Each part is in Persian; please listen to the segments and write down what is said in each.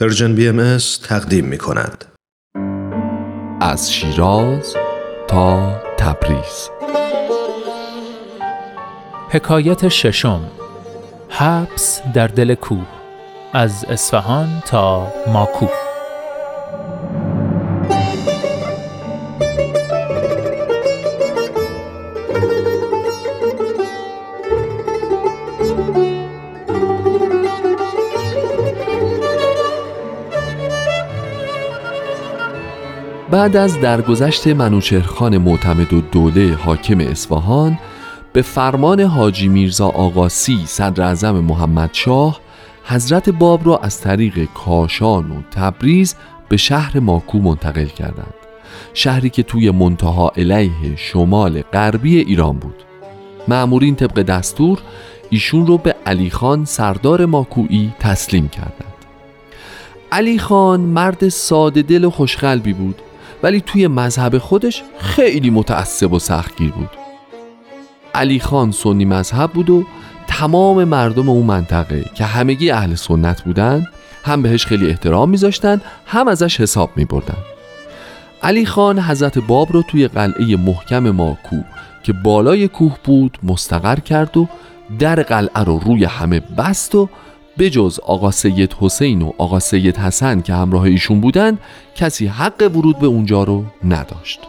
پرژن بی ام تقدیم می کند. از شیراز تا تبریز. حکایت ششم. حبس در دل کوه. از اصفهان تا ماکو بعد از درگذشت منوچهرخان معتمد و دوله حاکم اصفهان به فرمان حاجی میرزا آقاسی صدر اعظم محمد شاه حضرت باب را از طریق کاشان و تبریز به شهر ماکو منتقل کردند شهری که توی منتها علیه شمال غربی ایران بود. معمورین طبق دستور ایشون رو به علی خان سردار ماکویی تسلیم کردند. علی خان مرد ساده دل و خوشقلبی بود. ولی توی مذهب خودش خیلی متعصب و سختگیر بود. علی خان سنی مذهب بود و تمام مردم اون منطقه که همگی اهل سنت بودن هم بهش خیلی احترام میذاشتن هم ازش حساب میبردن. علی خان حضرت باب رو توی قلعه محکم ماکو که بالای کوه بود مستقر کرد و در قلعه رو روی همه بست و بجز آقا سید حسین و آقا سید حسن که همراه ایشون بودن کسی حق ورود به اونجا رو نداشت.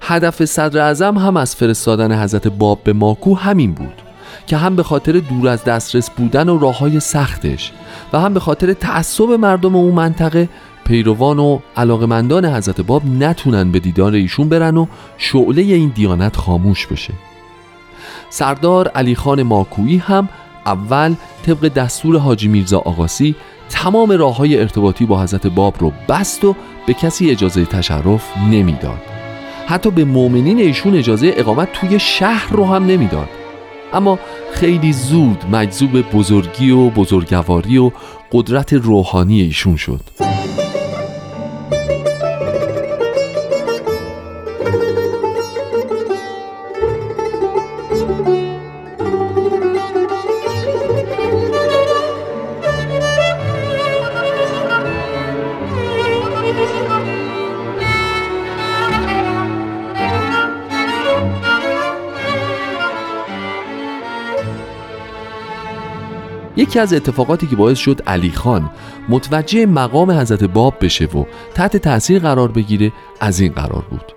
هدف صدر اعظم هم از فرستادن حضرت باب به ماکو همین بود که هم به خاطر دور از دسترس بودن و راه های سختش و هم به خاطر تعصب مردم اون منطقه پیروان و علاقمندان حضرت باب نتونن به دیدار ایشون برن و شعله این دیانت خاموش بشه. سردار علی خان ماکویی هم اول طبق دستور حاجی میرزا آقاسی تمام راه های ارتباطی با حضرت باب رو بست و به کسی اجازه تشرف نمی‌داد. حتی به مؤمنین ایشون اجازه اقامت توی شهر رو هم نمی‌داد. اما خیلی زود مجذوب بزرگی و بزرگواری و قدرت روحانی ایشون شد. یکی از اتفاقاتی که باعث شد علی خان متوجه مقام حضرت باب بشه و تحت تاثیر قرار بگیره از این قرار بود.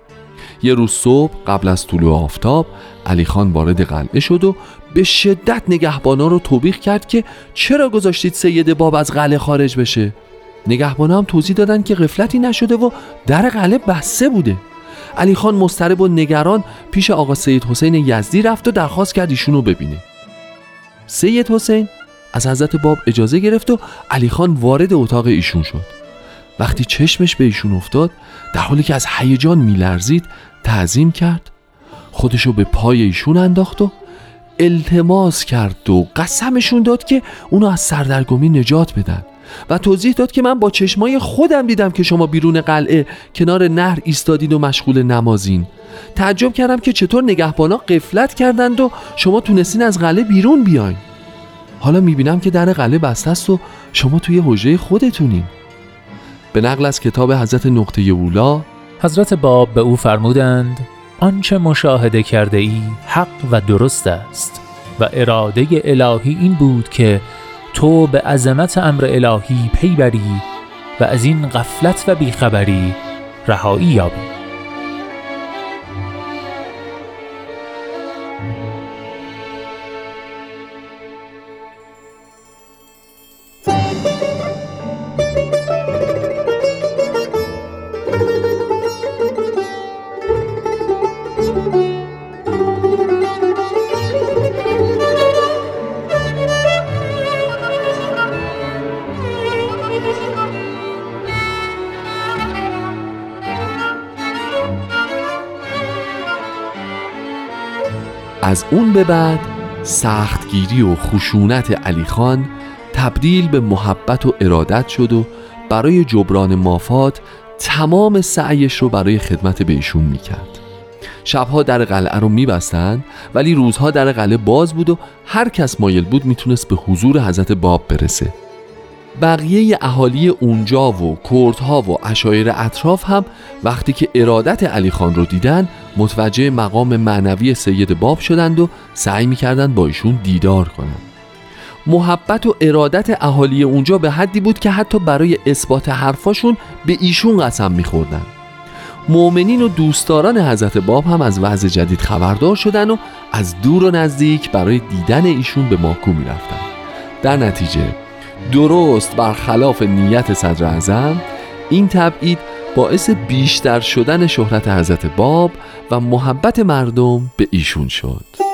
یه روز صبح قبل از طلوع آفتاب علی خان وارد قلعه شد و به شدت نگهبانا رو توبیخ کرد که چرا گذاشتید سید باب از قلعه خارج بشه؟ نگهبانا هم توضیح دادن که غفلتی نشده و در قلعه بسته بوده. علی خان مسترب و نگران پیش آقا سید حسین یزدی رفت و درخواست کرد ایشون رو ببینه. سید حسین از حضرت باب اجازه گرفت و علی خان وارد اتاق ایشون شد. وقتی چشمش به ایشون افتاد در حالی که از هیجان میلرزید تعظیم کرد. خودشو به پای ایشون انداخت و التماس کرد و قسمشون داد که اونو از سردرگمی نجات بدن و توضیح داد که من با چشمای خودم دیدم که شما بیرون قلعه کنار نهر ایستادین و مشغول نمازین. تعجب کردم که چطور نگهبانا قفلت کردند و شما تونستین از قلعه بیرون بیاین. حالا می‌بینم که در قلعه بسته است و شما توی حجره خودتونین. به نقل از کتاب حضرت نقطه اولا حضرت باب به او فرمودند آنچه مشاهده کرده ای حق و درست است و اراده الهی این بود که تو به عظمت امر الهی پی بری و از این غفلت و بیخبری رهایی یابی. از اون به بعد سختگیری و خشونت علی خان تبدیل به محبت و ارادت شد و برای جبران مافات تمام سعیش رو برای خدمت به ایشون می‌کرد. شبها در قلعه رو میبستند ولی روزها در قلعه باز بود و هر کس مایل بود می‌تونست به حضور حضرت باب برسه. بقیه اهالی اونجا و کردها و اشایر اطراف هم وقتی که ارادت علی خان رو دیدن متوجه مقام معنوی سید باب شدند و سعی می‌کردند با ایشون دیدار کنند. محبت و ارادت اهالی اونجا به حدی بود که حتی برای اثبات حرفاشون به ایشون قسم میخوردن. مؤمنین و دوستداران حضرت باب هم از وضع جدید خبردار شدن و از دور و نزدیک برای دیدن ایشون به ماکو می‌رفتن. در نتیجه درست برخلاف نیت صدر اعظم این تبعید باعث بیشتر شدن شهرت حضرت باب و محبت مردم به ایشون شد.